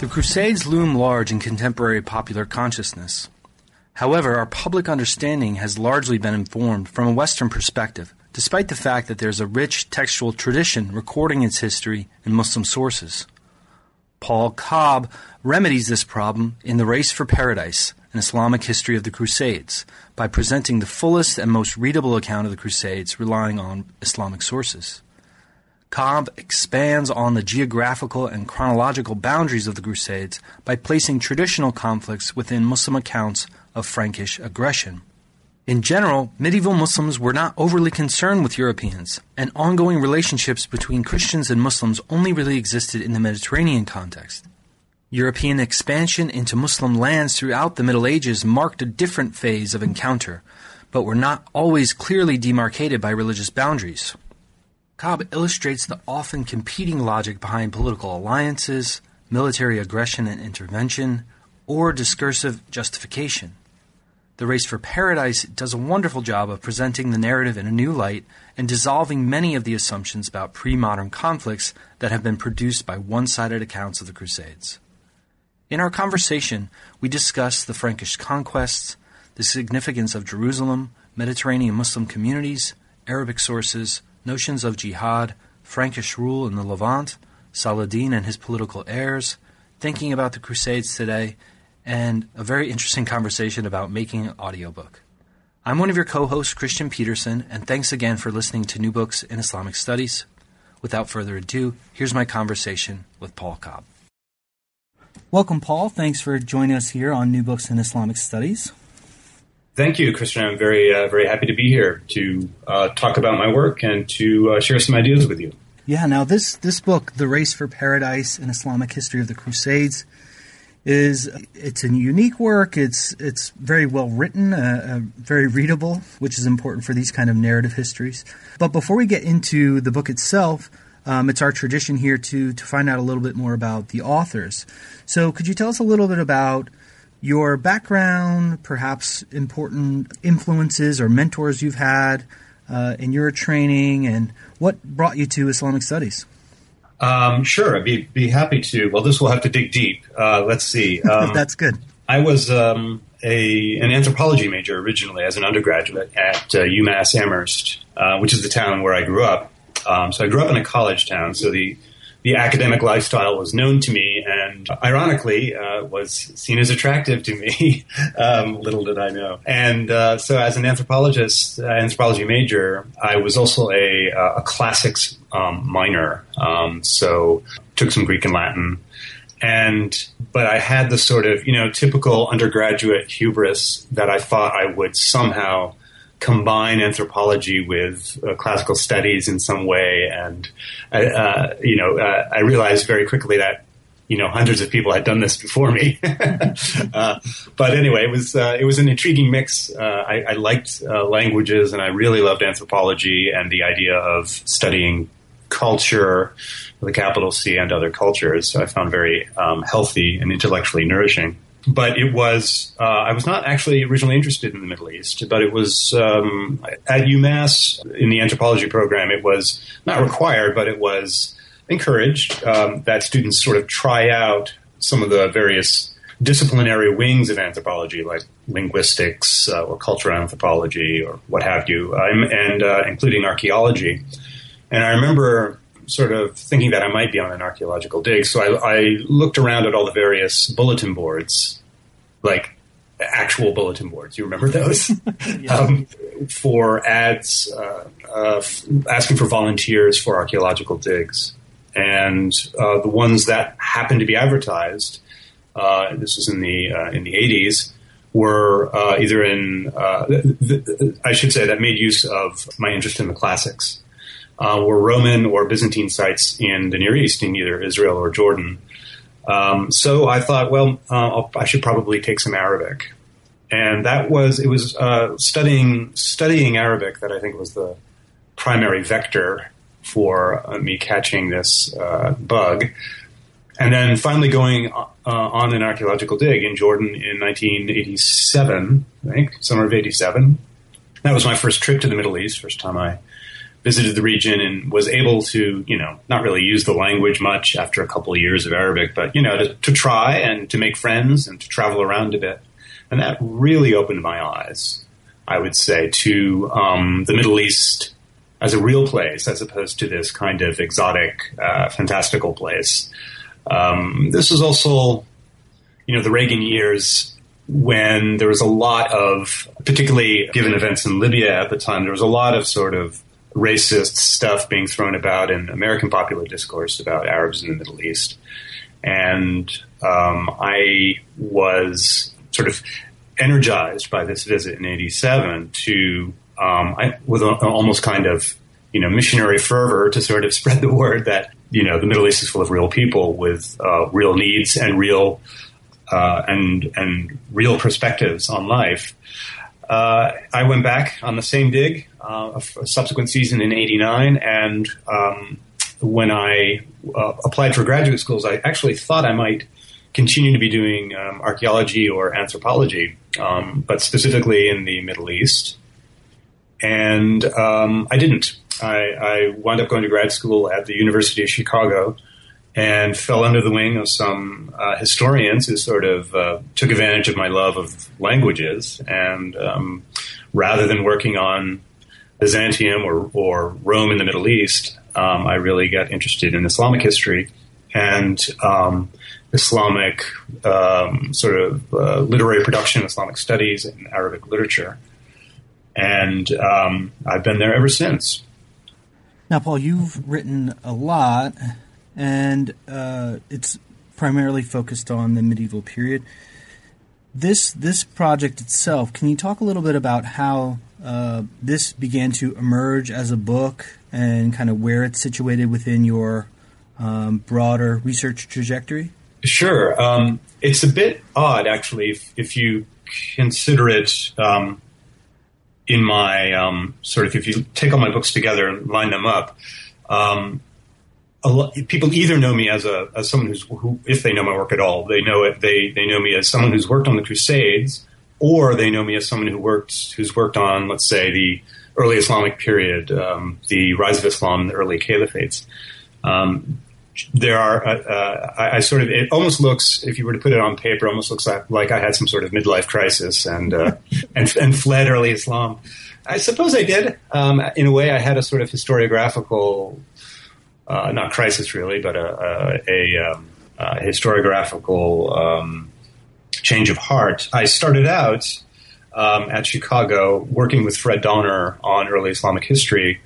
The Crusades loom large in contemporary popular consciousness. However, our public understanding has largely been informed from a Western perspective, despite the fact that there's a rich textual tradition recording its history in Muslim sources. Paul Cobb remedies this problem in The Race for Paradise, an Islamic history of the Crusades, by presenting the fullest and most readable account of the Crusades relying on Islamic sources. Cobb expands on the geographical and chronological boundaries of the Crusades by placing traditional conflicts within Muslim accounts of Frankish aggression. In general, medieval Muslims were not overly concerned with Europeans, and ongoing relationships between Christians and Muslims only really existed in the Mediterranean context. European expansion into Muslim lands throughout the Middle Ages marked a different phase of encounter, but were not always clearly demarcated by religious boundaries. Cobb illustrates the often competing logic behind political alliances, military aggression and intervention, or discursive justification. The Race for Paradise does a wonderful job of presenting the narrative in a new light and dissolving many of the assumptions about pre modern conflicts that have been produced by one sided accounts of the Crusades. In our conversation, we discuss the Frankish conquests, the significance of Jerusalem, Mediterranean Muslim communities, Arabic sources, notions of jihad, Frankish rule in the Levant, Saladin and his political heirs, thinking about the Crusades today, and a very interesting conversation about making an audiobook. I'm one of your co hosts, Christian Peterson, and thanks again for listening to New Books in Islamic Studies. Without further ado, here's my conversation with Paul Cobb. Welcome, Paul. Thanks for joining us here on New Books in Islamic Studies. Thank you, Christian. I'm very, uh, very happy to be here to uh, talk about my work and to uh, share some ideas with you. Yeah. Now, this this book, "The Race for Paradise: An Islamic History of the Crusades," is it's a unique work. It's it's very well written, uh, uh, very readable, which is important for these kind of narrative histories. But before we get into the book itself, um, it's our tradition here to to find out a little bit more about the authors. So, could you tell us a little bit about your background, perhaps important influences or mentors you've had uh, in your training, and what brought you to Islamic studies? Um, sure, I'd be, be happy to. Well, this will have to dig deep. Uh, let's see. Um, That's good. I was um, a an anthropology major originally as an undergraduate at uh, UMass Amherst, uh, which is the town where I grew up. Um, so I grew up in a college town. So the the academic lifestyle was known to me and ironically uh, was seen as attractive to me. um, little did I know. And uh, so, as an anthropologist, uh, anthropology major, I was also a, uh, a classics um, minor. Um, so, took some Greek and Latin. And, but I had the sort of, you know, typical undergraduate hubris that I thought I would somehow combine anthropology with uh, classical studies in some way. And, uh, you know, uh, I realized very quickly that you know, hundreds of people had done this before me. uh, but anyway, it was uh, it was an intriguing mix. Uh, I, I, liked uh, languages, and I really loved anthropology and the idea of studying culture a capital C and other cultures. So I found very um, healthy and intellectually nourishing. But it was uh, I was not actually originally interested in the Middle East, but it was um, at UMass in the anthropology program. It was not required, but it was encouraged um, that students sort of try out some of the various disciplinary wings of anthropology, like linguistics uh, or cultural anthropology or what have you, um, and uh, including archaeology. And I remember sort of thinking that I might be on an archaeological dig, so I, I looked around at all the various bulletin boards, like actual bulletin boards. You remember those? yeah. um, for ads uh, uh, f- asking for volunteers for archaeological digs and uh, the ones that happened to be advertised, uh, this was in the uh, in the 80s, were uh, either in uh, I should say that made use of my interest in the classics, uh, were Roman or Byzantine sites in the Near East, in either Israel or Jordan. Um, so I thought, well, I should probably take some Arabic, and that was it was studying studying Arabic that I think was the primary vector for uh, me catching this uh, bug. And then finally going uh, on an archaeological dig in Jordan in 1987, I think, summer of 87. That was my first trip to the Middle East, first time I visited the region and was able to, you know, not really use the language much after a couple of years of Arabic, but, you know, to, to try and to make friends and to travel around a bit. And that really opened my eyes, I would say, to um, the Middle East as a real place as opposed to this kind of exotic, uh, fantastical place. Um, this is also, you know, the Reagan years when there was a lot of, particularly given events in Libya at the time, there was a lot of sort of racist stuff being thrown about in American popular discourse about Arabs in the Middle East. And um, I was sort of energized by this visit in 87 to um, I, with a, almost kind of you know missionary fervor to sort of spread the word that you know the Middle East is full of real people with uh, real needs and real uh, and and real perspectives on life. Uh, I went back on the same dig, uh, a, subsequent season in '89, and um, when I uh, applied for graduate schools, I actually thought I might continue to be doing um, archaeology or anthropology, um, but specifically in the Middle East and um, I didn't. I, I, wound up going to grad school at the University of Chicago and fell under the wing of some uh, historians who sort of uh, took advantage of my love of languages. And um, rather than working on Byzantium or, or Rome in the Middle East, um, I really got interested in Islamic history and um, Islamic um, sort of uh, literary production, Islamic studies, and Arabic literature and um, I've been there ever since. Now, Paul, you've written a lot, and uh, it's primarily focused on the medieval period. This this project itself, can you talk a little bit about how uh, this began to emerge as a book and kind of where it's situated within your um, broader research trajectory? Sure. Um, it's a bit odd, actually, if, if you consider it um, in my um, sort of if you take all my books together and line them up, um, lot, people either know me as a as someone who's who, if they know my work at all, they know it. They they know me as someone who's worked on the Crusades, or they know me as someone who worked who's worked on let's say the early Islamic period, um, the rise of Islam, the early caliphates. Um, there are, uh, uh, I, I, sort of, it almost looks, if you were to put it on paper, almost looks like, like I had some sort of midlife crisis and, uh, and, and fled early Islam. I suppose I did. Um, in a way, I had a sort of historiographical, uh, not crisis really, but a, a, a, um, historiographical um, change of heart. I started out um, at Chicago working with Fred Donner on early Islamic history,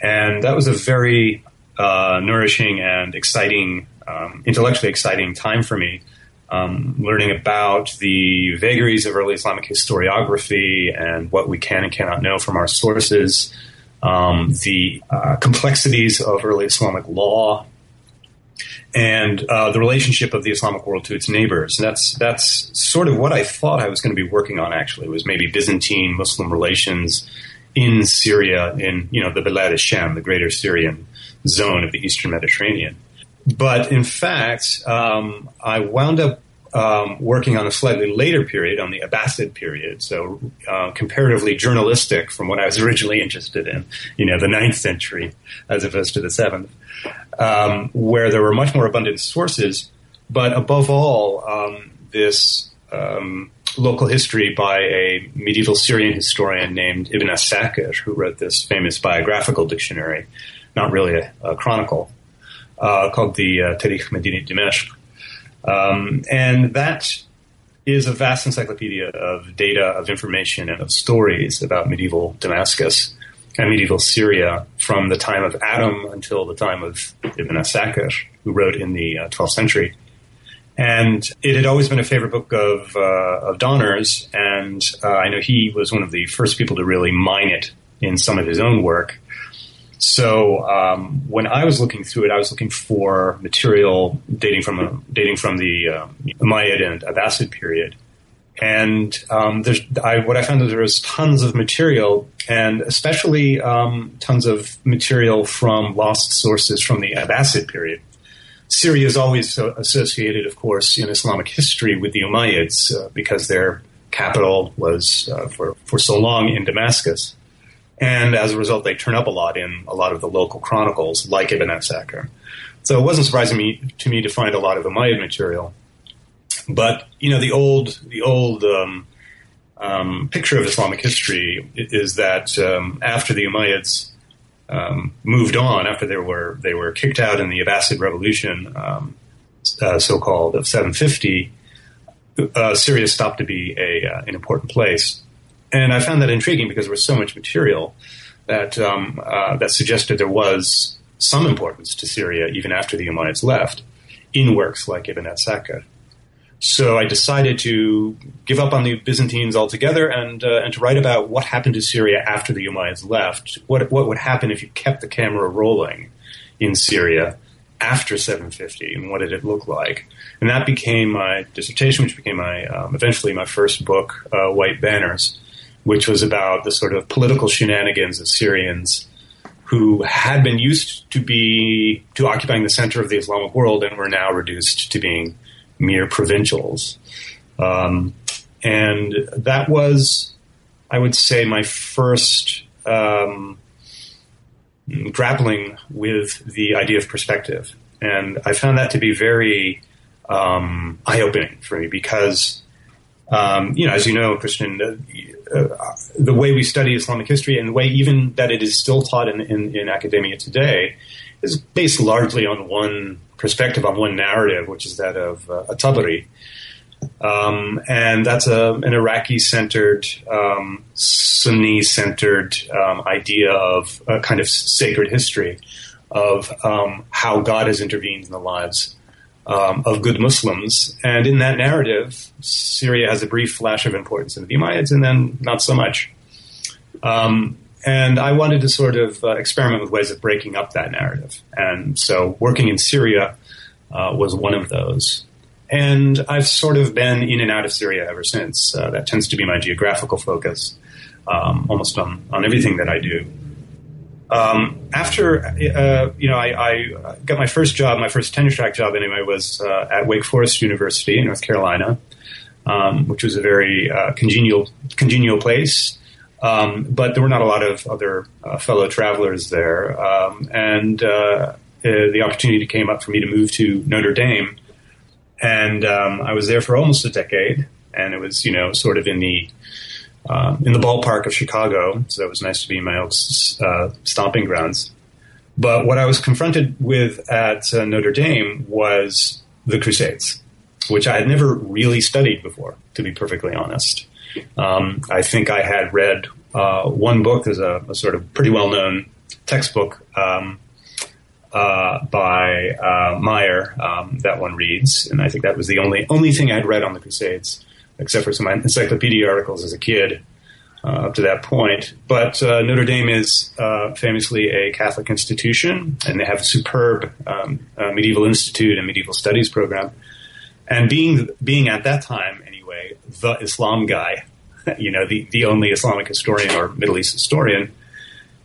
and that was a very uh, nourishing and exciting, um, intellectually exciting time for me. Um, learning about the vagaries of early Islamic historiography and what we can and cannot know from our sources, um, the uh, complexities of early Islamic law, and uh, the relationship of the Islamic world to its neighbors. And that's that's sort of what I thought I was going to be working on. Actually, was maybe Byzantine Muslim relations in Syria, in you know the Bilad Sham, the Greater Syrian zone of the Eastern Mediterranean. But in fact, um, I wound up um, working on a slightly later period, on the Abbasid period, so uh, comparatively journalistic from what I was originally interested in, you know, the ninth century as opposed to the seventh, um, where there were much more abundant sources, but above all, um, this um, local history by a medieval Syrian historian named Ibn Asakir, who wrote this famous biographical dictionary, not really a, a chronicle, uh, called the uh, Tarikh Medini Dimashq. Um, and that is a vast encyclopedia of data, of information, and of stories about medieval Damascus and medieval Syria from the time of Adam until the time of Ibn Asakir, who wrote in the uh, 12th century. And it had always been a favorite book of, uh, of Donner's, and uh, I know he was one of the first people to really mine it in some of his own work. So um, when I was looking through it, I was looking for material dating from dating from the uh, Umayyad and Abbasid period. And um, I, what I found is there was tons of material, and especially um, tons of material from lost sources from the Abbasid period. Syria is always associated, of course, in Islamic history with the Umayyads uh, because their capital was uh, for for so long in Damascus. And as a result, they turn up a lot in a lot of the local chronicles, like Ibn Asakir. So it wasn't surprising me, to me to find a lot of Umayyad material. But you know, the old the old um, um, picture of Islamic history is that um, after the Umayyads um, moved on, after they were they were kicked out in the Abbasid Revolution, um, uh, so called of 750, uh, Syria stopped to be a uh, an important place. And I found that intriguing because there was so much material that um, uh, that suggested there was some importance to Syria even after the Umayyads left in works like Ibn Asakir. So I decided to give up on the Byzantines altogether and uh, and to write about what happened to Syria after the Umayyads left. What what would happen if you kept the camera rolling in Syria after 750, and what did it look like? And that became my dissertation, which became my um, eventually my first book, uh, White Banners which was about the sort of political shenanigans of Syrians who had been used to be to occupying the center of the Islamic world and were now reduced to being mere provincials. Um, and that was, I would say, my first um, grappling with the idea of perspective. And I found that to be very um, eye opening for me because, um, you know, as you know, Christian, uh, the way we study Islamic history and the way even that it is still taught in, in, in academia today is based largely on one perspective, on one narrative, which is that of uh, Tabari. Um, and that's a, an Iraqi centered, um, Sunni centered um, idea of a kind of sacred history of um, how God has intervened in the lives um, of good Muslims. And in that narrative, Syria has a brief flash of importance in the Umayyads and then not so much. Um, and I wanted to sort of uh, experiment with ways of breaking up that narrative. And so working in Syria uh, was one of those. And I've sort of been in and out of Syria ever since. Uh, that tends to be my geographical focus, um, almost on, on everything that I do. Um, after, uh, you know, I, I, got my first job, my first tenure track job anyway, was uh, at Wake Forest University in North Carolina, um, which was a very uh, congenial, congenial place. Um, but there were not a lot of other uh, fellow travelers there, um, and uh, uh, the opportunity came up for me to move to Notre Dame, and um, I was there for almost a decade, and it was, you know, sort of in the uh, in the ballpark of Chicago, so it was nice to be in my old uh, stomping grounds. But what I was confronted with at uh, Notre Dame was the Crusades, which I had never really studied before, to be perfectly honest. Um, I think I had read uh, one book, there's a, a, sort of pretty well known textbook um, uh, by uh, Mayer um, that one reads, and I think that was the only only thing I'd read on the Crusades except for some encyclopedia articles as a kid. uh, up to that point. But uh, Notre Dame is uh, famously a Catholic institution, and they have a superb um, uh, medieval institute and medieval studies program. And being being at that time anyway, the Islam guy, you know, the the only Islamic historian or Middle East historian.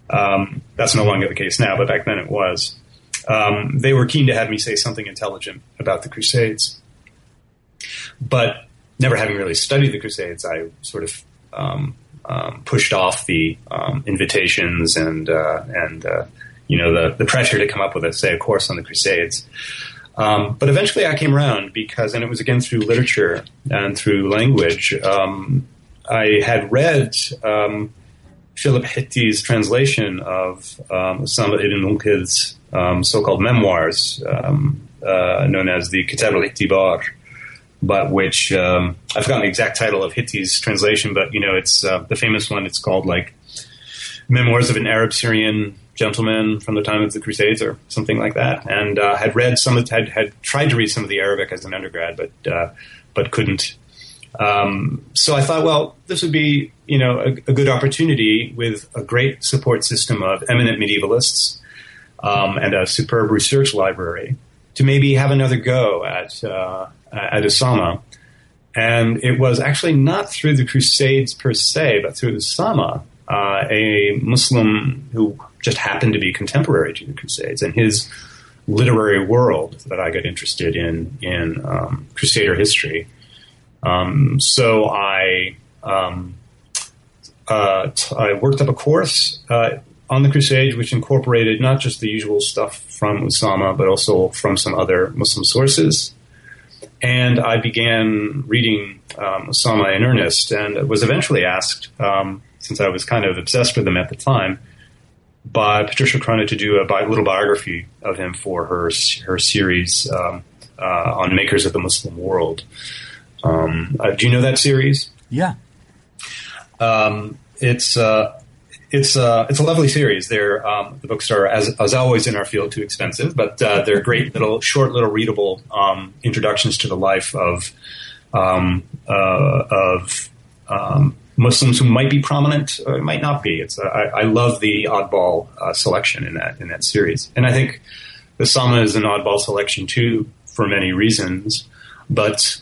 Um, that's no longer the case now, but back then it was. Um, they were keen to have me say something intelligent about the Crusades. But never having really studied the Crusades, I sort of um, um, pushed off the um, invitations and uh, and uh, you know the the pressure to come up with a say a course on the Crusades. Um, but eventually, I came around because, and it was again through literature and through language. Um, I had read um, Philip Hitti's translation of um, Osama ibn Munqidh's um, so-called memoirs, um, uh, known as the Kitab al-I'tibar, but which um, I've forgotten the exact title of Hitti's translation, but you know it's uh, the famous one. It's called like Memoirs of an Arab Syrian Gentleman from the time of the Crusades, or something like that. And uh, had read some of had had tried to read some of the Arabic as an undergrad, but uh, but couldn't. Um, so I thought, well, this would be you know a, a, good opportunity with a great support system of eminent medievalists um, and a superb research library to maybe have another go at uh, at Osama. And it was actually not through the Crusades per se, but through Osama, uh, a Muslim who just happened to be contemporary to the Crusades and his literary world that I got interested in in um, Crusader history. Um, so I um, uh, t- I worked up a course uh, on the Crusades, which incorporated not just the usual stuff from Osama, but also from some other Muslim sources. And I began reading um, Osama in earnest, and was eventually asked, um, since I was kind of obsessed with him at the time, by Patricia Crone to do a bi- little biography of him for her her series um, uh, on makers of the Muslim world. Um, uh, do you know that series? Yeah. Um, it's uh, it's uh, it's a lovely series. They're um, the books are as as always in our field too expensive, but uh, they're great little short little readable um, introductions to the life of um, uh, of um, Muslims who might be prominent or might not be. It's I, I love the oddball uh, selection in that in that series, and I think Osama is an oddball selection too for many reasons, but.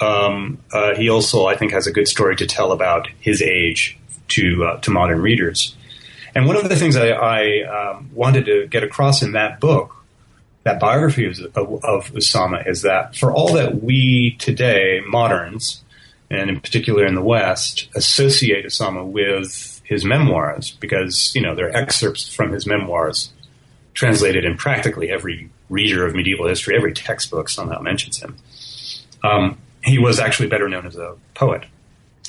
Um, uh, he also, I think, has a good story to tell about his age to uh, to modern readers. And one of the things I, I um, wanted to get across in that book, that biography of, of, Osama, is that for all that we today, moderns, and in particular in the West, associate Osama with his memoirs, because you know they're excerpts from his memoirs translated in practically every reader of medieval history, every textbook somehow mentions him. Um, he was actually better known as a poet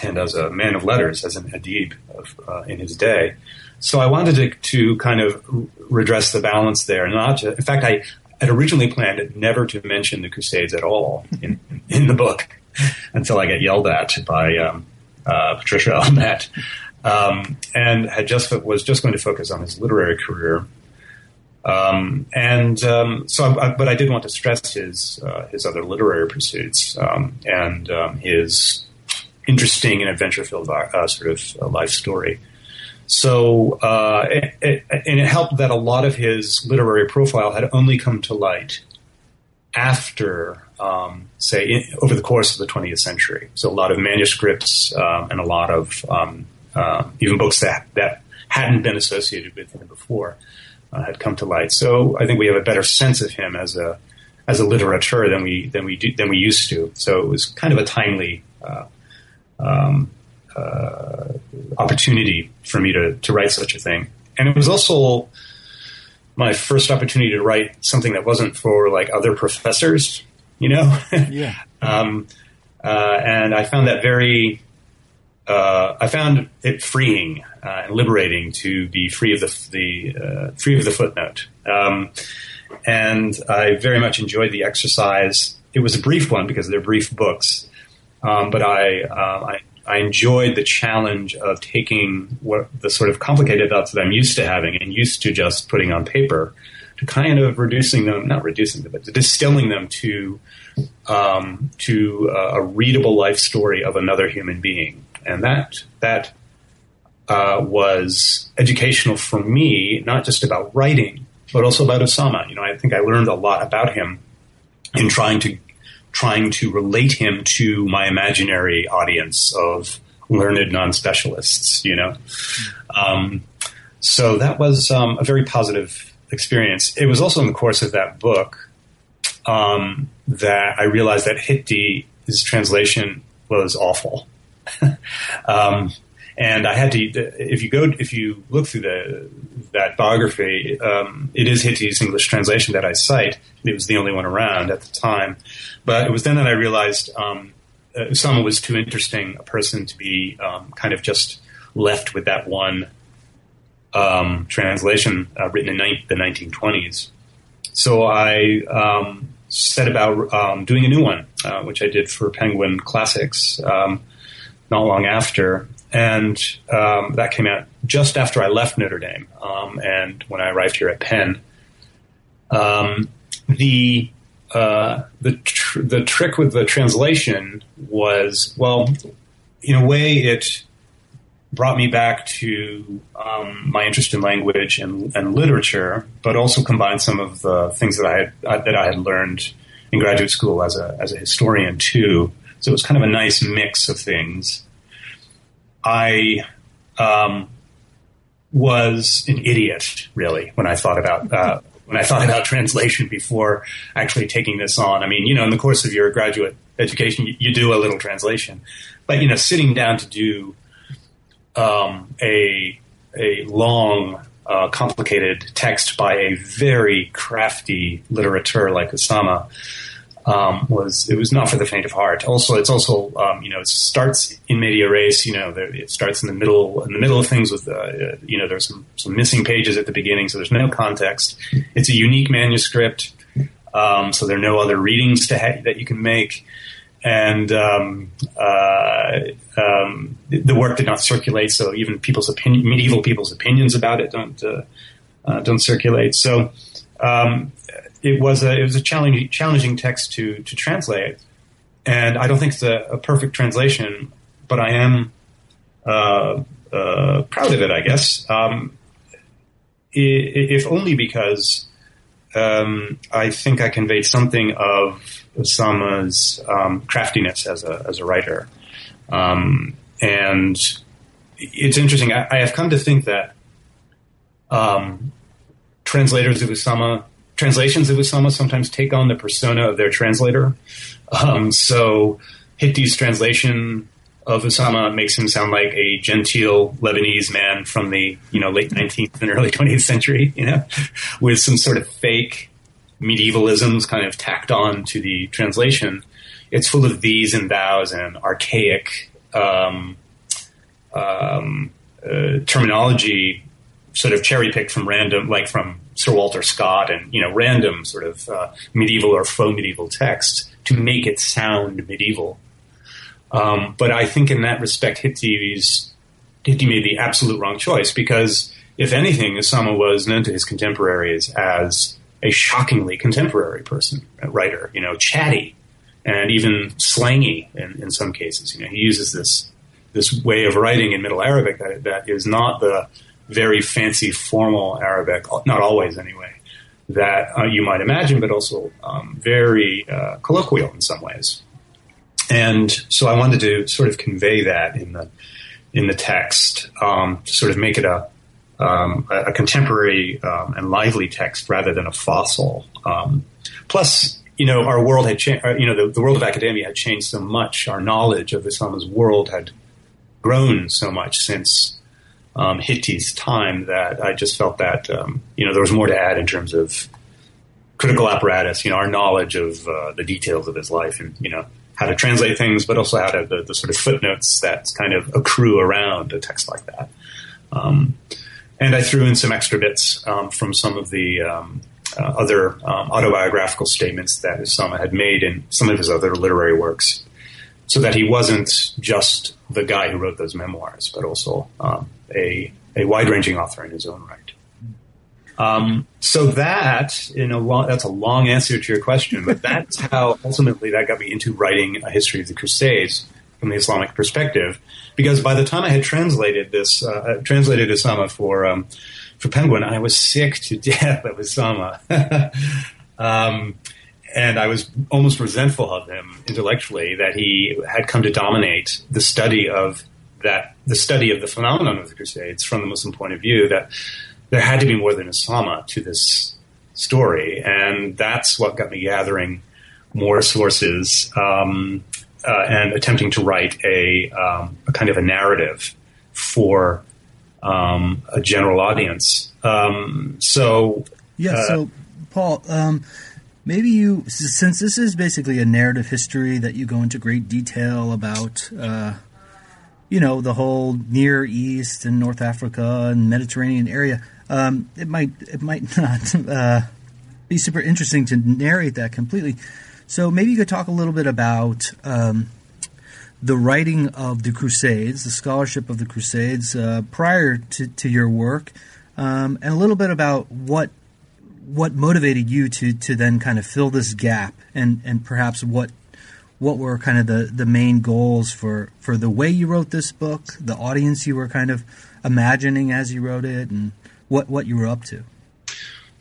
and as a man of letters, as an adib of, uh, in his day. So I wanted to, to, kind of redress the balance there. Not to, in fact, I had originally planned never to mention the Crusades at all in, in the book until I get yelled at by um, uh, Patricia that, um, and had just was just going to focus on his literary career. Um, and um, so, I, but I did want to stress his uh, his other literary pursuits um, and um, his interesting and adventure filled uh, sort of uh, life story. So, uh, it, it, and it helped that a lot of his literary profile had only come to light after, um, say, in, over the course of the 20th century. So, a lot of manuscripts um, and a lot of um, uh, even books that that hadn't been associated with him before uh, had come to light. So, I think we have a better sense of him as a as a literature than we than we do, than we used to. So, it was kind of a timely uh, um, uh, opportunity for me to, to write such a thing. And it was also my first opportunity to write something that wasn't for like other professors, you know? Yeah. um, uh, and I found that very, uh, I found it freeing uh, and liberating to be free of the, the uh, free of the footnote. Um, and I very much enjoyed the exercise. It was a brief one because they're brief books, um, but I, um, I, I enjoyed the challenge of taking what the sort of complicated thoughts that I'm used to having and used to just putting on paper, to kind of reducing them, not reducing them, but distilling them to um, to uh, a readable life story of another human being, and that that uh, was educational for me, not just about writing, but also about Osama. You know, I think I learned a lot about him in trying to trying to relate him to my imaginary audience of learned non-specialists. You know, um, so that was um, a very positive experience. It was also in the course of that book um, that I realized that Hitti's translation was awful. um, and I had to. If you go, if you look through the that biography, um, it is Hitti's English translation that I cite. It was the only one around at the time, but it was then that I realized um, uh, Osama was too interesting a person to be um, kind of just left with that one um, translation uh, written in ni- the 1920s. So I um, set about um, doing a new one, uh, which I did for Penguin Classics not long after and um, that came out just after I left Notre Dame, um, and when I arrived here at Penn. Um, the uh, the tr- the trick with the translation was well, in a way, it brought me back to um, my interest in language and, and, literature, but also combined some of the things that I had uh, that I had learned in graduate school as a as a historian too. So it was kind of a nice mix of things. I um, was an idiot, really, when I thought about uh, when I thought about translation before actually taking this on. I mean, you know, in the course of your graduate education, you, you do a little translation, but you know, sitting down to do um, a a long, uh, complicated text by a very crafty literateur like Osama um, was it was not for the faint of heart. Also, it's also um, you know it starts in media res. You know, there, it starts in the middle in the middle of things with uh, you know there's some, some missing pages at the beginning, so there's no context. It's a unique manuscript, um, so there are no other readings ha- that you can make. And um, uh, um, the work did not circulate, so even people's opinion, medieval people's opinions about it don't uh, uh, don't circulate. So um, it was a it was a challenging challenging text to to translate, and I don't think it's a, a perfect translation, but I am uh, uh, proud of it. I guess, um, if only because um, I think I conveyed something of Osama's um, craftiness as a as a writer, um, and it's interesting. I, I, have come to think that um, translators of Osama translations of Osama sometimes take on the persona of their translator. Um, so Hitti's translation of Osama makes him sound like a genteel Lebanese man from the you know late 19th and early 20th century, you know, with some sort of fake medievalisms kind of tacked on to the translation. It's full of these and thous and archaic um, um, uh, terminology, sort of cherry picked from random, like from Sir Walter Scott and you know random sort of uh, medieval or faux medieval texts to make it sound medieval. Um, but I think in that respect, Hitti's Hitti made the absolute wrong choice because if anything, Osama was known to his contemporaries as a shockingly contemporary person, writer. You know, chatty and even slangy in, in some cases. You know, he uses this this way of writing in Middle Arabic that that is not the very fancy formal Arabic, not always anyway, that uh, you might imagine, but also um, very uh, colloquial in some ways. And so I wanted to sort of convey that in the in the text um, to sort of make it a um, a, contemporary um, and lively text rather than a fossil. Um, plus, you know, our world had changed. Uh, you know, the, the, world of academia had changed so much. Our knowledge of Osama's world had grown so much since um, Hitti's time that I just felt that um, you know there was more to add in terms of critical apparatus. You know, our knowledge of uh, the details of his life and you know how to translate things, but also how to the, the sort of footnotes that kind of accrue around a text like that. Um, and I threw in some extra bits um, from some of the um, uh, other um, autobiographical statements that Osama had made in some of his other literary works, so that he wasn't just the guy who wrote those memoirs, but also um, a, a wide ranging author in his own right. Um, so that, in a that's a long answer to your question, but that's how ultimately that got me into writing a history of the Crusades. From the Islamic perspective, because by the time I had translated this, uh, translated Usama for um, for Penguin, I was sick to death of Usama. um, and I was almost resentful of him intellectually that he had come to dominate the study of that the study of the phenomenon of the Crusades from the Muslim point of view. That there had to be more than Usama to this story, and that's what got me gathering more sources um, uh, and attempting to write a, um, a, kind of a narrative for um, a general audience. Um, so, yeah. Uh, so, Paul, um, maybe you, since this is basically a narrative history that you go into great detail about. Uh, you know the whole Near East and North Africa and Mediterranean area. Um, it might it might not uh, be super interesting to narrate that completely. So maybe you could talk a little bit about um, the writing of the Crusades, the scholarship of the Crusades uh, prior to, to, your work, um, and a little bit about what what motivated you to to then kind of fill this gap, and and perhaps what what were kind of the, the main goals for, for the way you wrote this book, the audience you were kind of imagining as you wrote it, and what, what you were up to.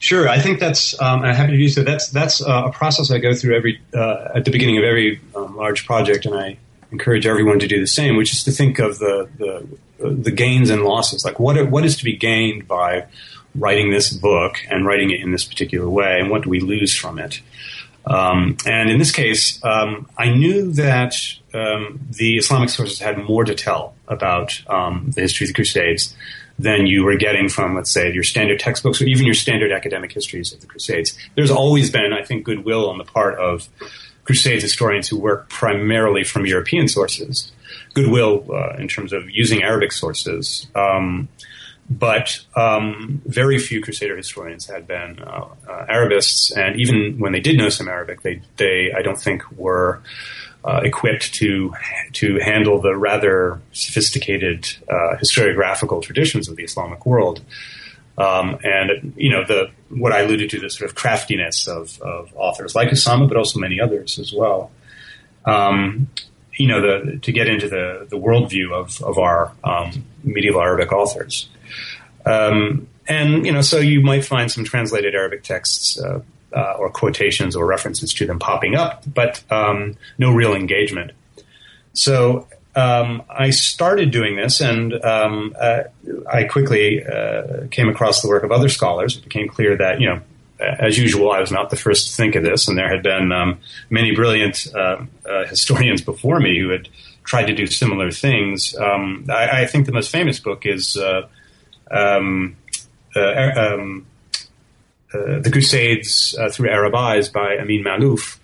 Sure, I think that's. Um, I'm happy to do so. That's that's uh, a process I go through every uh, at the beginning of every um, large project, and I encourage everyone to do the same, which is to think of the the, the gains and losses. Like what what is to be gained by writing this book and writing it in this particular way, and what do we lose from it? Um, and in this case, um, I knew that um, the Islamic sources had more to tell about um, the history of the Crusades than you were getting from, let's say, your standard textbooks or even your standard academic histories of the Crusades. There's always been, I think, goodwill on the part of Crusades historians who work primarily from European sources. Goodwill uh, in terms of using Arabic sources. Um, but um, very few Crusader historians had been uh, uh, Arabists, and even when they did know some Arabic, they, they I don't think were uh, equipped to to handle the rather sophisticated uh, historiographical traditions of the Islamic world. Um, and you know the what I alluded to the sort of craftiness of, of authors like Usama, but also many others as well. Um, you know the to get into the the worldview of of our um, medieval Arabic authors. Um, and you know, so you might find some translated Arabic texts uh, uh, or quotations or references to them popping up, but um, no real engagement. So um, I started doing this, and um, uh, I quickly uh, came across the work of other scholars. It became clear that you know. As usual, I was not the first to think of this, and there had been um, many brilliant uh, uh, historians before me who had tried to do similar things. Um, I, I, think the most famous book is um, uh, um, uh, The Crusades uh, Through Arab Eyes by Amin Maalouf.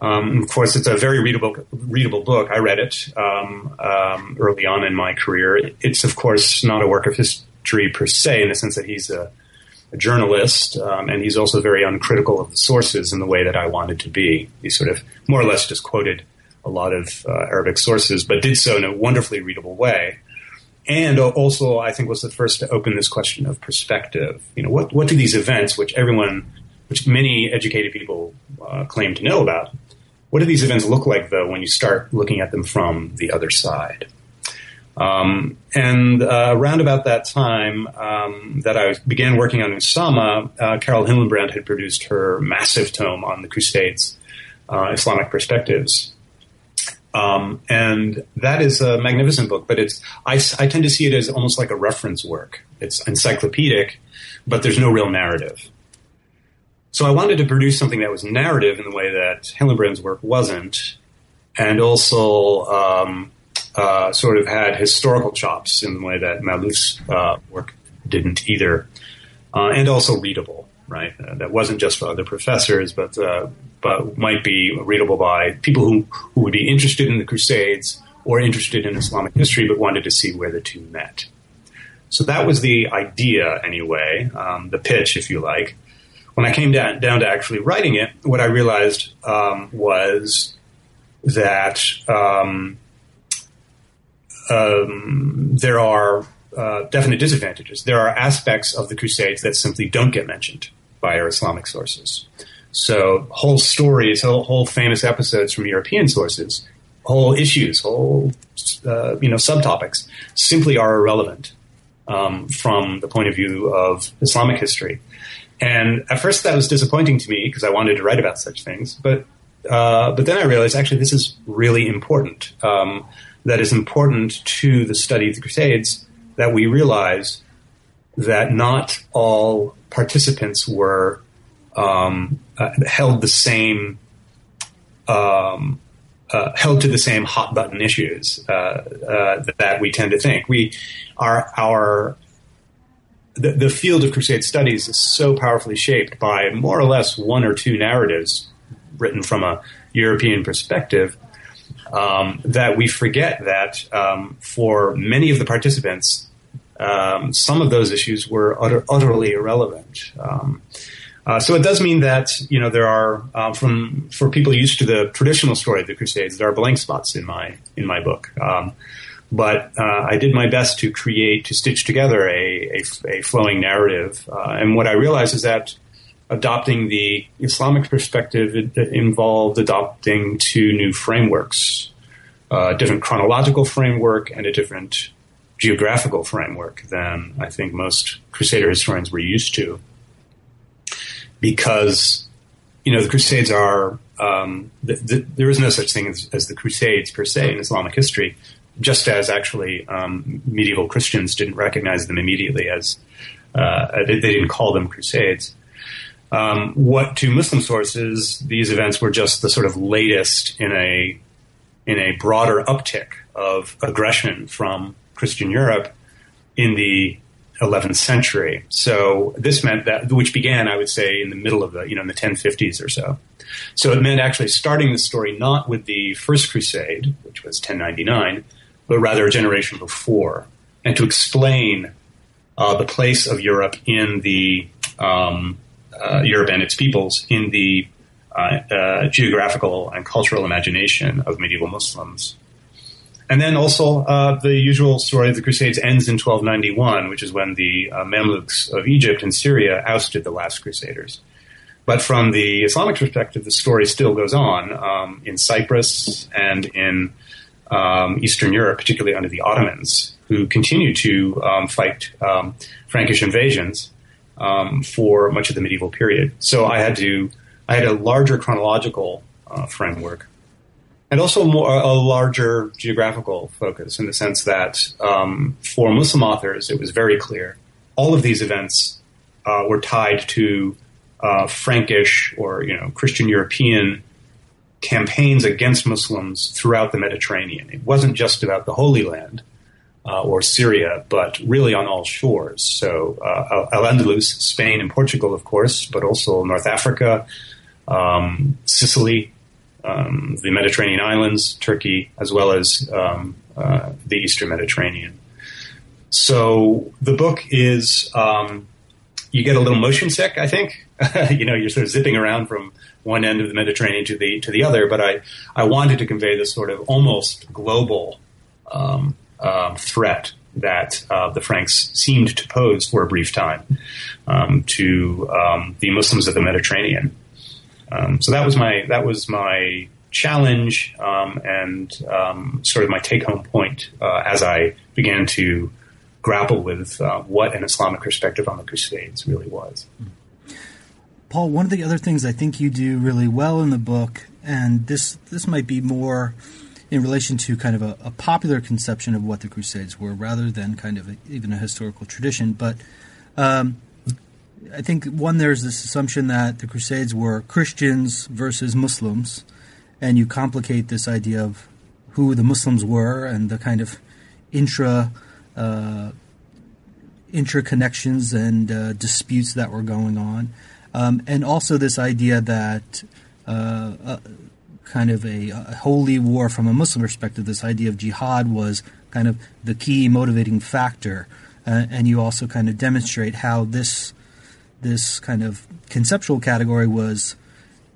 Um, of course, it's a very readable readable book. I read it um, um, early on in my career. It's of course not a work of history per se, in the sense that he's a, a journalist, um, and he's also very uncritical of the sources in the way that I wanted to be. He sort of more or less just quoted a lot of uh, Arabic sources, but did so in a wonderfully readable way and also I think was the first to open this question of perspective. You know, what what do these events, which everyone, which many educated people uh, claim to know about, what do these events look like though when you start looking at them from the other side? Um, and uh, around about that time um, that I began working on Usama, uh, Carole Hillenbrand had produced her massive tome on the Crusades, uh, Islamic Perspectives. Um, and that is a magnificent book, but it's I, I, tend to see it as almost like a reference work. It's encyclopedic, but there's no real narrative. So I wanted to produce something that was narrative in the way that Hillenbrand's work wasn't, and also um, uh, sort of had historical chops in the way that Maalouf's uh, work didn't either, uh, and also readable. Right, uh, that wasn't just for other professors, but uh, but might be readable by people who, who would be interested in the Crusades or interested in Islamic history but wanted to see where the two met. So that was the idea, anyway, um, the pitch, if you like. When I came down, down to actually writing it, what I realized um, was that um, um there are uh, definite disadvantages. There are aspects of the Crusades that simply don't get mentioned by our Islamic sources. So whole stories, whole, whole famous episodes from European sources whole issues, whole uh, you know subtopics simply are irrelevant um, from the point of view of Islamic history. And at first, that was disappointing to me because I wanted to write about such things. But uh, but then I realized actually this is really important. Um, that is important to the study of the Crusades that we realize that not all participants were um, uh, held the same um, uh, held to the same hot button issues uh, uh, that we tend to think. We our our the, the field of crusade studies is so powerfully shaped by more or less one or two narratives written from a European perspective um, that we forget that um, for many of the participants, um, some of those issues were utter, utterly irrelevant. Um, uh, so it does mean that you know there are uh, from for people used to the traditional story of the Crusades, there are blank spots in my in my book. Um, but uh, I did my best to create to stitch together a, a, a flowing narrative. Uh, and what I realized is that adopting the Islamic perspective involved adopting two new frameworks, a different chronological framework and a different geographical framework than I think most Crusader historians were used to. Because, you know, the Crusades are, um, the, the, there is no such thing as, as, the Crusades per se in Islamic history, just as actually um, medieval Christians didn't recognize them immediately as, uh, they, they, didn't call them Crusades. Um, what to Muslim sources, these events were just the sort of latest in a in a broader uptick of aggression from Christian Europe in the 11th century. So this meant that, which began, I would say, in the middle of the, you know, in the 1050s or so. So it meant actually starting the story not with the First Crusade, which was 1099, but rather a generation before, and to explain uh, the place of Europe in the um, uh, Europe and its peoples in the uh, uh, geographical and cultural imagination of medieval Muslims. And then also uh, the usual story of the Crusades ends in 1291, which is when the uh, Mamluks of Egypt and Syria ousted the last Crusaders. But from the Islamic perspective, the story still goes on um, in Cyprus and in um, Eastern Europe, particularly under the Ottomans, who continue to um, fight um, Frankish invasions um, for much of the medieval period. So I had to I had a larger chronological uh, framework and also more, a larger geographical focus in the sense that um, for Muslim authors, it was very clear all of these events uh, were tied to uh, Frankish or you know Christian European campaigns against Muslims throughout the Mediterranean. It wasn't just about the Holy Land uh, or Syria, but really on all shores. So uh, Al Andalus, Spain and Portugal, of course, but also North Africa, um, Sicily, um, the Mediterranean islands, Turkey, as well as um, uh, the Eastern Mediterranean. So the book is um, you get a little motion sick, I think. you know, you're sort of zipping around from one end of the Mediterranean to the to the other. But I I wanted to convey this sort of almost global um, uh, threat that uh, the Franks seemed to pose for a brief time um, to um, the Muslims of the Mediterranean. Um, so that was my that was my challenge um, and um, sort of my take home point uh, as I began to grapple with uh, what an Islamic perspective on the Crusades really was. Paul, one of the other things I think you do really well in the book, and this this might be more in relation to kind of a, a, popular conception of what the Crusades were, rather than kind of a, even a historical tradition. But um, I think one there's this assumption that the Crusades were Christians versus Muslims, and you complicate this idea of who the Muslims were and the kind of intra uh, intra connections and uh, disputes that were going on, um, and also this idea that. Uh, uh kind of a, a, holy war from a Muslim perspective. This idea of jihad was kind of the key motivating factor, uh, and you also kind of demonstrate how this this kind of conceptual category was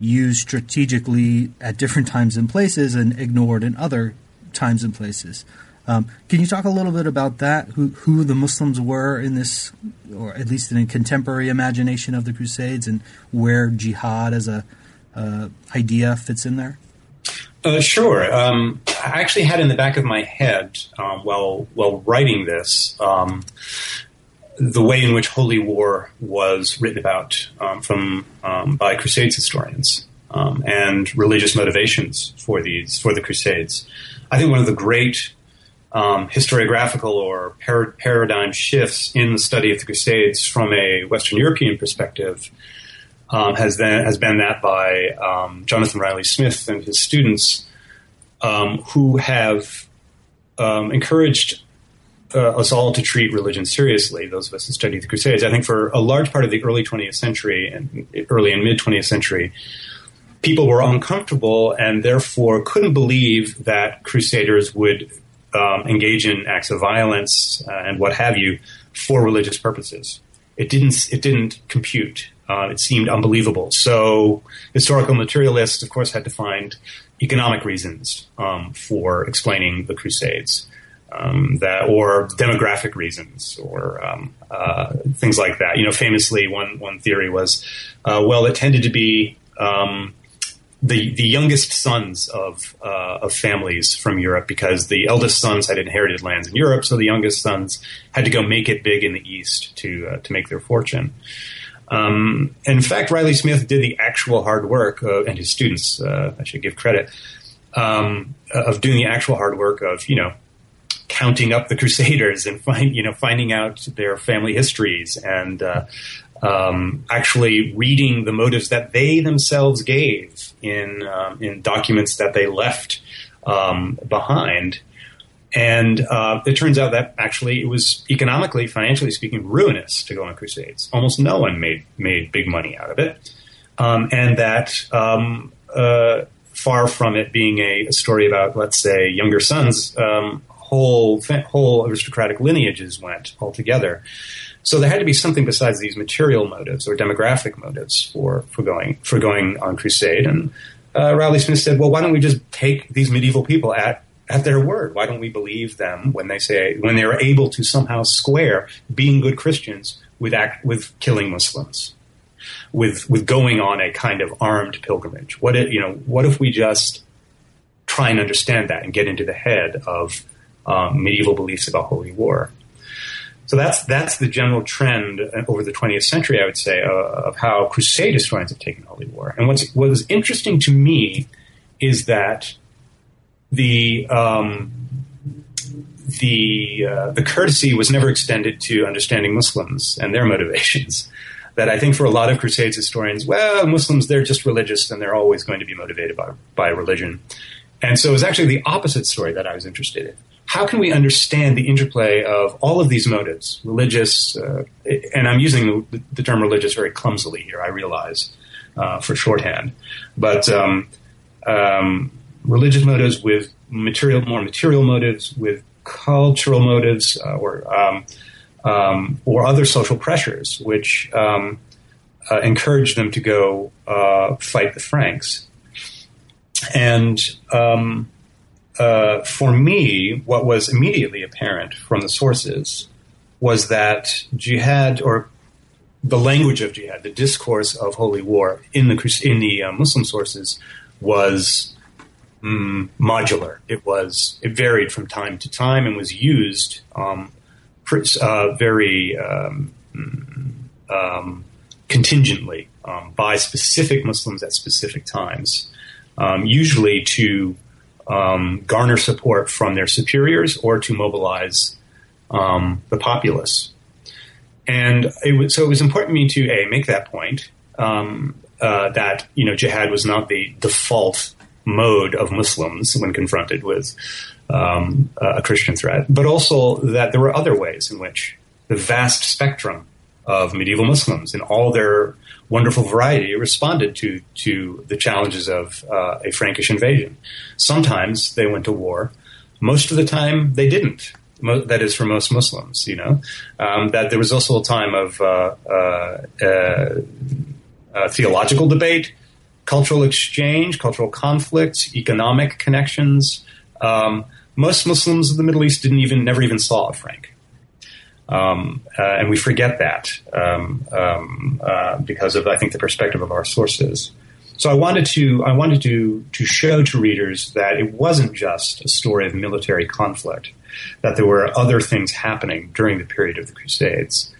used strategically at different times and places and ignored in other times and places. Um, can you talk a little bit about that? Who, who the Muslims were in this, or at least in a contemporary imagination of the Crusades, and where jihad as a uh, idea fits in there? Uh, sure. Um, I actually had in the back of my head um, while while writing this um, the way in which holy war was written about um, from um, by Crusades historians um, and religious motivations for these for the Crusades. I think one of the great um, historiographical or par- paradigm shifts in the study of the Crusades from a Western European perspective um, has then has been that by um, Jonathan Riley Smith and his students, who have encouraged uh, us all to treat religion seriously. Those of us who study the Crusades, I think, for a large part of the early 20th century and early and mid 20th century, people were uncomfortable and therefore couldn't believe that crusaders would um, engage in acts of violence uh, and what have you for religious purposes. It didn't. It didn't compute. Uh, it seemed unbelievable. So historical materialists, of course, had to find economic reasons um, for explaining the Crusades. Um, that or demographic reasons or um, uh, things like that. You know, famously, one one theory was, uh, well, it tended to be um, the the youngest sons of uh, of families from Europe because the eldest sons had inherited lands in Europe, so the youngest sons had to go make it big in the East to uh, to make their fortune. Um, in fact, Riley Smith did the actual hard work, and his students, uh, I should give credit, um, of doing the actual hard work of you know counting up the Crusaders and find you know finding out their family histories and uh, um, actually reading the motives that they themselves gave in um, in documents that they left um, behind. And uh, it turns out that actually it was economically, financially speaking, ruinous to go on crusades. Almost no one made made big money out of it, um, and that um, uh, far from it being a, a, story about, let's say, younger sons, um, whole whole aristocratic lineages went altogether. So there had to be something besides these material motives or demographic motives for, for going for going on crusade. And uh, Riley Smith said, "Well, why don't we just take these medieval people at at their word? Why don't we believe them when they say when they are able to somehow square being good Christians with act, with killing Muslims, with with going on a kind of armed pilgrimage? What if, you know? What if we just try and understand that and get into the head of um, medieval beliefs about holy war?" So that's that's the general trend over the 20th century, I would say, uh, of how Crusade historians have taken Holy War. And what's what was interesting to me is that the um, the uh, the courtesy was never extended to understanding Muslims and their motivations. That I think for a lot of Crusades historians, well, Muslims they're just religious and they're always going to be motivated by by religion. And so it was actually the opposite story that I was interested in how can we understand the interplay of all of these motives, religious, uh, and I'm using the, the, term religious very clumsily here, I realize, uh, for shorthand, but um, um, religious motives with material, more material motives, with cultural motives, uh, or um, um or other social pressures, which um, uh, encourage them to go uh, fight the Franks, and um, uh, for me, what was immediately apparent from the sources was that jihad, or the language of jihad, the discourse of holy war in the in the uh, Muslim sources, was mm, modular. It was it varied from time to time and was used um, uh, very um, mm, um, contingently um, by specific Muslims at specific times, um, usually to um, garner support from their superiors or to mobilize um, the populace. And it was, so it was important to me to a make that point um, uh, that you know jihad was not the default mode of Muslims when confronted with um, a Christian threat, but also that there were other ways in which the vast spectrum of medieval Muslims in all their wonderful variety responded to to the challenges of uh, a Frankish invasion. Sometimes they went to war. Most of the time, they didn't. Mo- that is for most Muslims, you know. Um, that there was also a time of uh, uh, uh, uh theological debate, cultural exchange, cultural conflicts, economic connections. Um, most Muslims of the Middle East didn't even never even saw a Frank. Um, uh, and we forget that um, um, uh, because of, I think, the perspective of our sources. so I wanted to I wanted to to show to readers that it wasn't just a story of military conflict, that there were other things happening during the period of the Crusades,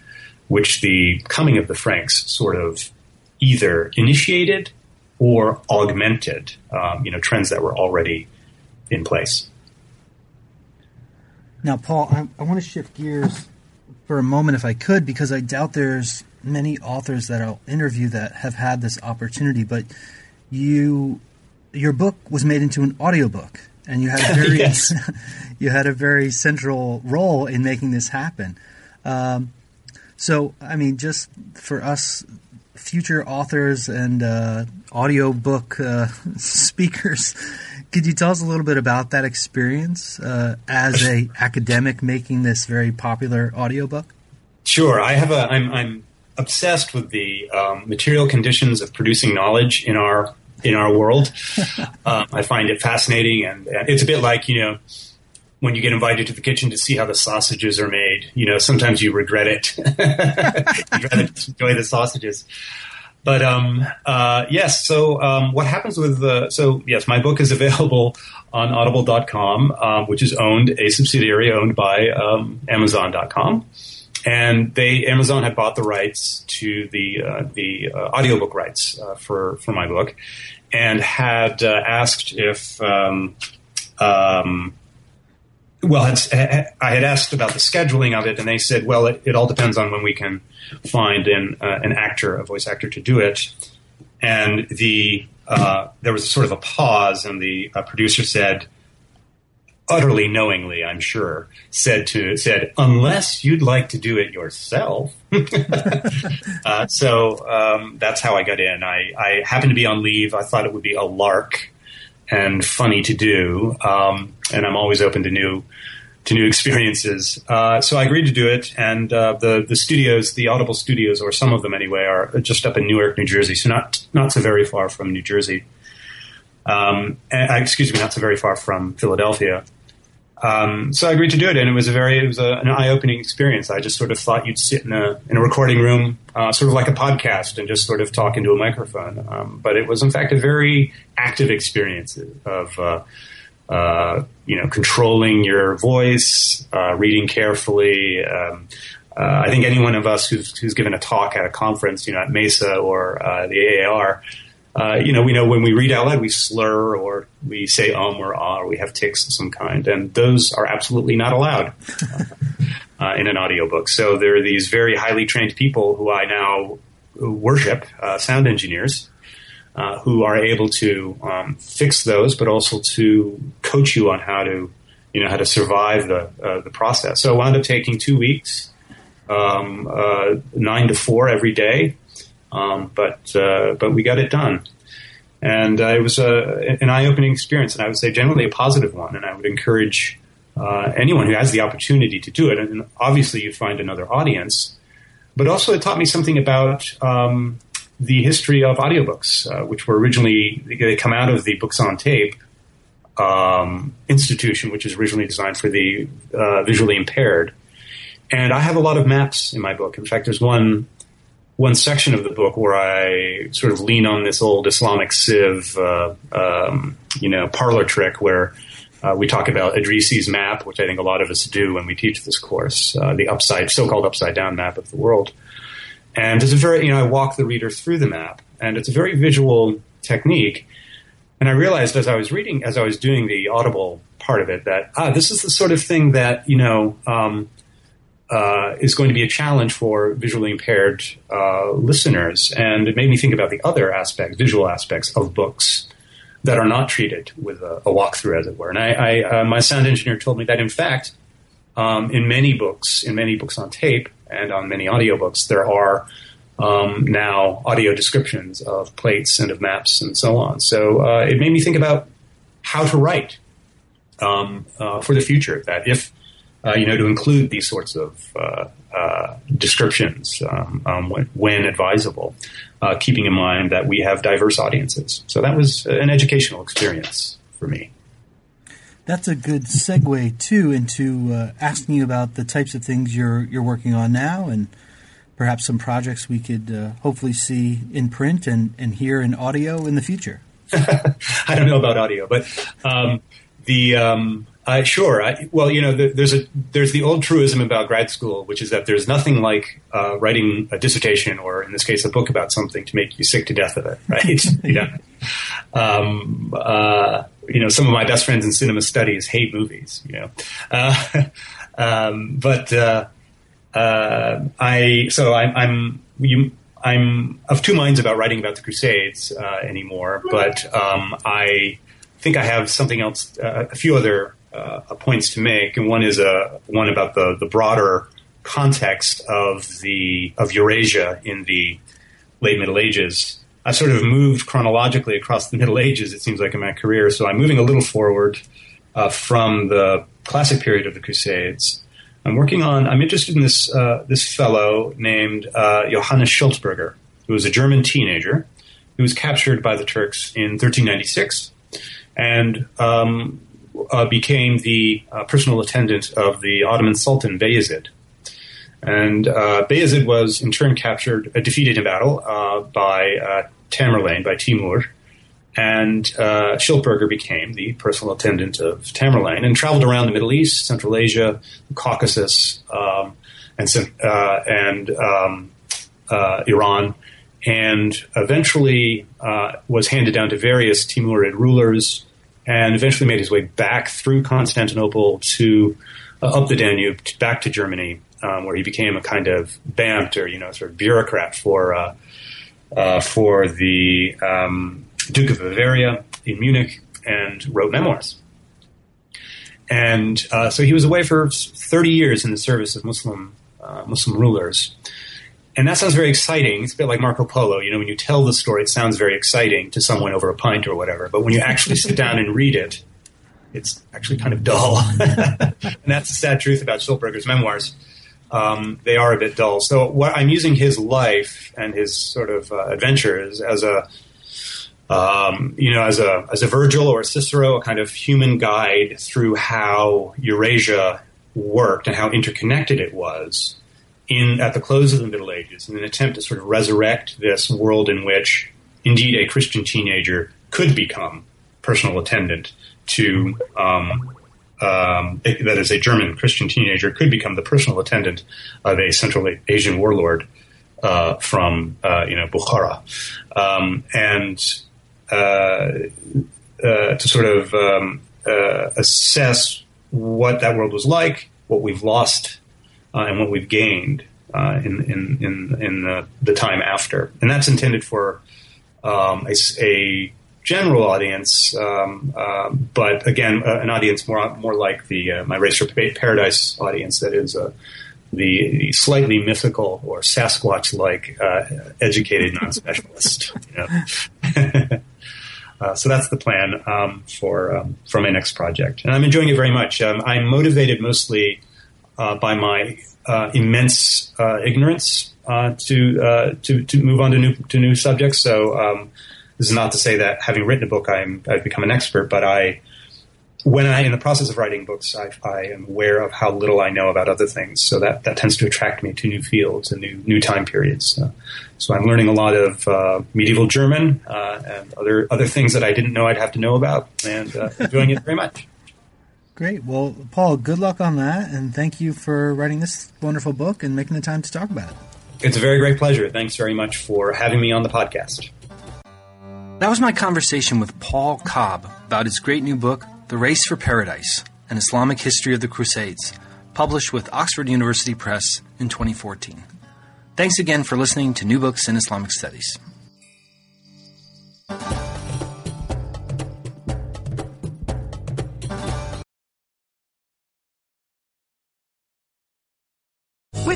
which the coming of the Franks sort of either initiated or augmented, um, you know, trends that were already in place. Now, Paul, I, I want to shift gears for a moment, if I could, because I doubt there's many authors that I'll interview that have had this opportunity. But you, your book was made into an audiobook, and you had a very, Yes. you had a very central role in making this happen. Um, so, I mean, just for us future authors and uh, audiobook uh, speakers, could you tell us a little bit about that experience uh, as a academic making this very popular audiobook? Sure, I have a. I'm, I'm obsessed with the um, material conditions of producing knowledge in our in our world. um, I find it fascinating, and, and it's a bit like you know when you get invited to the kitchen to see how the sausages are made. You know, sometimes you regret it. You'd rather just enjoy the sausages. But um, uh, yes, so um, what happens with the so yes, my book is available on Audible.com, um, which is owned a subsidiary owned by um, Amazon.com, and they Amazon had bought the rights to the uh, the uh, audiobook rights uh, for for my book, and had uh, asked if. Um, um, well, it's, I had asked about the scheduling of it, and they said, "Well, it, it all depends on when we can find an uh, an actor, a voice actor, to do it." And the uh, there was sort of a pause, and the uh, producer said, utterly knowingly, I'm sure, said to said, "Unless you'd like to do it yourself." uh, so um, that's how I got in. I, I happened to be on leave. I thought it would be a lark and funny to do, um, and I'm always open to new to new experiences. Uh, so I agreed to do it, and uh, the the studios, the Audible studios, or some of them anyway, are just up in Newark, New Jersey, so not not so very far from New Jersey. Um, uh, excuse me, not so very far from Philadelphia. Um, so I agreed to do it, and it was a very it was a, an eye opening experience. I just sort of thought you'd sit in a in a recording room, uh, sort of like a podcast, and just sort of talk into a microphone. Um, but it was in fact a very active experience of uh, uh, you know controlling your voice, uh, reading carefully. Um, uh, I think any one of us who's, who's given a talk at a conference, you know, at Mesa or uh, the AAR. Uh, you know, we know when we read out loud, we slur or we say um or ah or we have ticks of some kind, and those are absolutely not allowed uh, in an audiobook. So there are these very highly trained people who I now worship, uh, sound engineers, uh, who are able to um, fix those, but also to coach you on how to, you know, how to survive the uh, the process. So I wound up taking two weeks, um, uh, nine to four every day. Um, but uh, but we got it done, and uh, it was a, an eye-opening experience, and I would say generally a positive one. And I would encourage uh, anyone who has the opportunity to do it. And obviously, you find another audience, but also it taught me something about um, the history of audiobooks, uh, which were originally they come out of the books on tape um, institution, which is originally designed for the uh, visually impaired. And I have a lot of maps in my book. In fact, there's one one section of the book where I sort of lean on this old Islamicist, uh, um, you know, parlor trick where uh, we talk about Idrisi's map, which I think a lot of us do when we teach this course, uh, the upside, so-called upside down map of the world. And it's a very, you know, I walk the reader through the map, and it's a very visual technique. And I realized as I was reading, as I was doing the audible part of it, that ah, this is the sort of thing that you know. Um, uh, is going to be a challenge for visually impaired uh, listeners. And it made me think about the other aspects, visual aspects of books that are not treated with a, a walkthrough, as it were. And I, I uh, my sound engineer told me that, in fact, um, in many books, in many books on tape and on many audiobooks, there are um, now audio descriptions of plates and of maps and so on. So uh, it made me think about how to write um, uh, for the future. That if uh, you know, to include these sorts of uh, uh, descriptions um, um, when, when, advisable, uh, keeping in mind that we have diverse audiences. So that was an educational experience for me. That's a good segue too into uh, asking you about the types of things you're you're working on now and perhaps some projects we could uh, hopefully see in print and, and hear in audio in the future. I don't know about audio, but um, the um, uh, sure. I, well, you know, the, there's a there's the old truism about grad school, which is that there's nothing like uh, writing a dissertation or, in this case, a book about something to make you sick to death of it, right? you know, um, uh, you know, some of my best friends in cinema studies hate movies, you know, uh, um, but uh, uh, I so I, I'm you. I'm of two minds about writing about the Crusades anymore, but um, I think I have something else, uh, a few other points to make, and one is a one about the the broader context of the of Eurasia in the late Middle Ages. I sort of moved chronologically across the Middle Ages. It seems like in my career, so I'm moving a little forward uh, from the classic period of the Crusades. I'm working on. I'm interested in this uh, this fellow named uh, Johannes Schiltberger, who was a German teenager who was captured by the Turks in 1396 and um, uh, became the uh, personal attendant of the Ottoman Sultan Bayezid. And uh, Bayezid was in turn captured, uh, defeated in battle uh, by uh, Tamerlane, by Timur, and uh, Schiltberger became the personal attendant of Tamerlane and traveled around the Middle East, Central Asia, the Caucasus, um, and, and um, Iran, and eventually was handed down to various Timurid rulers and eventually made his way back through Constantinople to uh, up the Danube back to Germany, um, where he became a kind of Beamter, you know, sort of bureaucrat for uh, uh, for the um, Duke of Bavaria in Munich, and wrote memoirs. And uh, so he was away for 30 years in the service of Muslim uh, Muslim rulers. And that sounds very exciting. It's a bit like Marco Polo. You know, when you tell the story, it sounds very exciting to someone over a pint or whatever. But when you actually sit down and read it, it's actually kind of dull. and that's the sad truth about Schiltberger's memoirs. Um, they are a bit dull. So what I'm using his life and his sort of uh, adventures as a, um, you know, as a as a Virgil or a Cicero, a kind of human guide through how Eurasia worked and how interconnected it was in at the close of the Middle Ages in an attempt to sort of resurrect this world in which indeed a Christian teenager could become personal attendant to um, um, that is a German Christian teenager could become the personal attendant of a Central Asian warlord uh, from uh, you know Bukhara, um, and uh, uh to sort of um, uh, assess what that world was like, what we've lost and what we've gained uh, in in in, in the, the, time after, and that's intended for um, a, a, general audience, um, uh, but again, an audience more more like the uh, my race for paradise audience that is uh, the, slightly mythical or Sasquatch like uh, educated non specialist. Uh, so that's the plan um, for um, for my next project, and I'm enjoying it very much. Um, I'm motivated mostly uh, by my uh, immense uh, ignorance uh, to, uh, to to move on to new to new subjects. So um, this is not to say that having written a book, I'm, I've become an expert, but I when I in the process of writing books, I, I, am aware of how little I know about other things. So that, that tends to attract me to new fields and new new time periods. So, so I'm learning a lot of uh, medieval German and other other things that I didn't know I'd have to know about, and enjoying it very much. Great. Well, Paul, good luck on that, and thank you for writing this wonderful book and making the time to talk about it. It's a very great pleasure. Thanks very much for having me on the podcast. That was my conversation with Paul Cobb about his great new book, The Race for Paradise An Islamic History of the Crusades, published with Oxford University Press in 2014. Thanks again for listening to New Books in Islamic Studies.